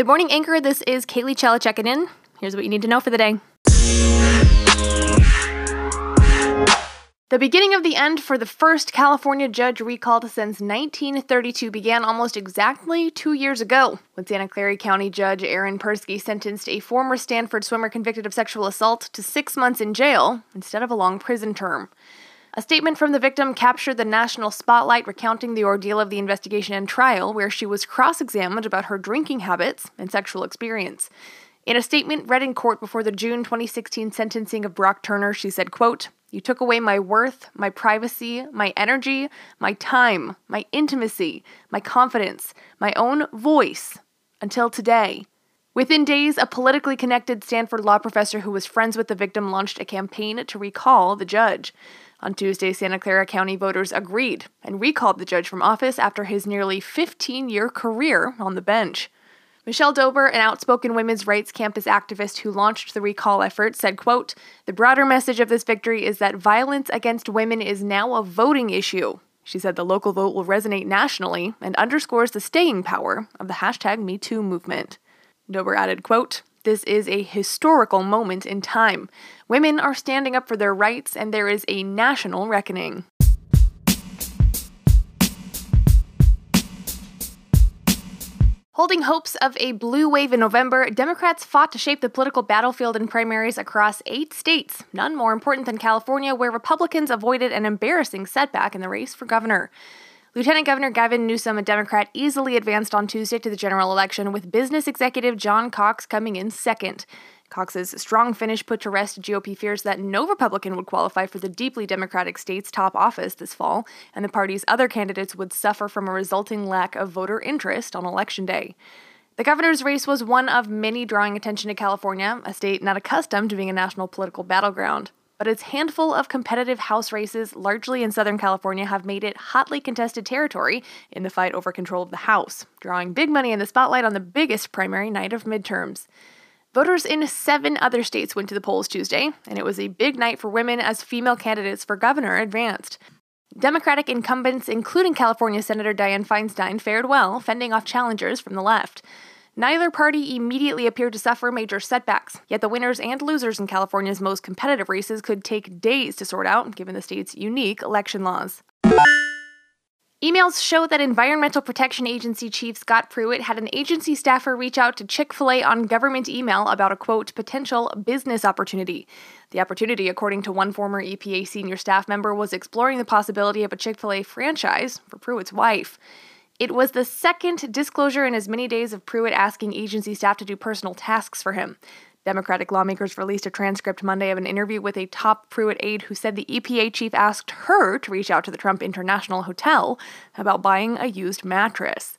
Good morning, Anchor. This is Cailley Chella checking in. Here's what you need to know for the day. The beginning of the end for the first California judge recalled since 1932 began almost exactly two years ago when Santa Clara County Judge Aaron Persky sentenced a former Stanford swimmer convicted of sexual assault to six months in jail instead of a long prison term. A statement from the victim captured the national spotlight, recounting the ordeal of the investigation and trial, where she was cross examined about her drinking habits and sexual experience. In a statement read in court before the June 2016 sentencing of Brock Turner, she said, quote, You took away my worth, my privacy, my energy, my time, my intimacy, my confidence, my own voice, until today. Within days, a politically connected Stanford law professor who was friends with the victim launched a campaign to recall the judge. On Tuesday, Santa Clara County voters agreed and recalled the judge from office after his nearly 15 year career on the bench. Michele Dauber, an outspoken women's rights campus activist who launched the recall effort, said, quote, The broader message of this victory is that violence against women is now a voting issue. She said the local vote will resonate nationally and underscores the staying power of the hashtag MeToo movement. Dober added, quote, this is a historical moment in time. Women are standing up for their rights, and there is a national reckoning. Holding hopes of a blue wave in November, Democrats fought to shape the political battlefield in primaries across eight states, none more important than California, where Republicans avoided an embarrassing setback in the race for governor. Lieutenant Governor Gavin Newsom, a Democrat, easily advanced on Tuesday to the general election, with business executive John Cox coming in second. Cox's strong finish put to rest GOP fears that no Republican would qualify for the deeply Democratic state's top office this fall, and the party's other candidates would suffer from a resulting lack of voter interest on Election Day. The governor's race was one of many drawing attention to California, a state not accustomed to being a national political battleground but its handful of competitive House races, largely in Southern California, have made it hotly contested territory in the fight over control of the House, drawing big money in the spotlight on the biggest primary night of midterms. Voters in seven other states went to the polls Tuesday, and it was a big night for women as female candidates for governor advanced. Democratic incumbents, including California Senator Dianne Feinstein, fared well, fending off challengers from the left. Neither party immediately appeared to suffer major setbacks, yet the winners and losers in California's most competitive races could take days to sort out, given the state's unique election laws. Emails show that Environmental Protection Agency Chief Scott Pruitt had an agency staffer reach out to Chick fil A on government email about a quote, potential business opportunity. The opportunity, according to one former EPA senior staff member, was exploring the possibility of a Chick fil A franchise for Pruitt's wife. It was the second disclosure in as many days of Pruitt asking agency staff to do personal tasks for him. Democratic lawmakers released a transcript Monday of an interview with a top Pruitt aide who said the EPA chief asked her to reach out to the Trump International Hotel about buying a used mattress.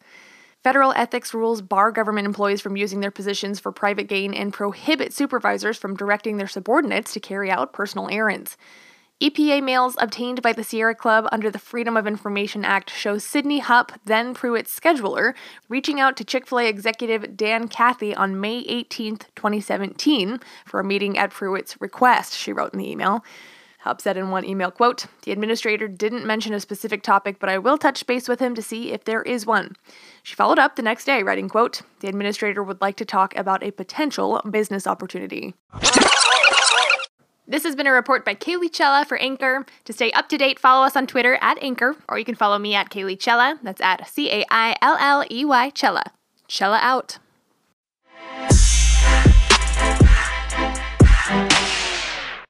Federal ethics rules bar government employees from using their positions for private gain and prohibit supervisors from directing their subordinates to carry out personal errands. EPA mails obtained by the Sierra Club under the Freedom of Information Act show Sydney Hupp, then Pruitt's scheduler, reaching out to Chick fil A executive Dan Cathy on May 18, 2017, for a meeting at Pruitt's request, she wrote in the email. Hupp said in one email, quote, The administrator didn't mention a specific topic, but I will touch base with him to see if there is one. She followed up the next day, writing, quote, The administrator would like to talk about a potential business opportunity. This has been a report by Cailley Chella for Anchor. To stay up to date, follow us on Twitter at Anchor, or you can follow me at Cailley Chella. That's at C A I L L E Y Chella. Chella out.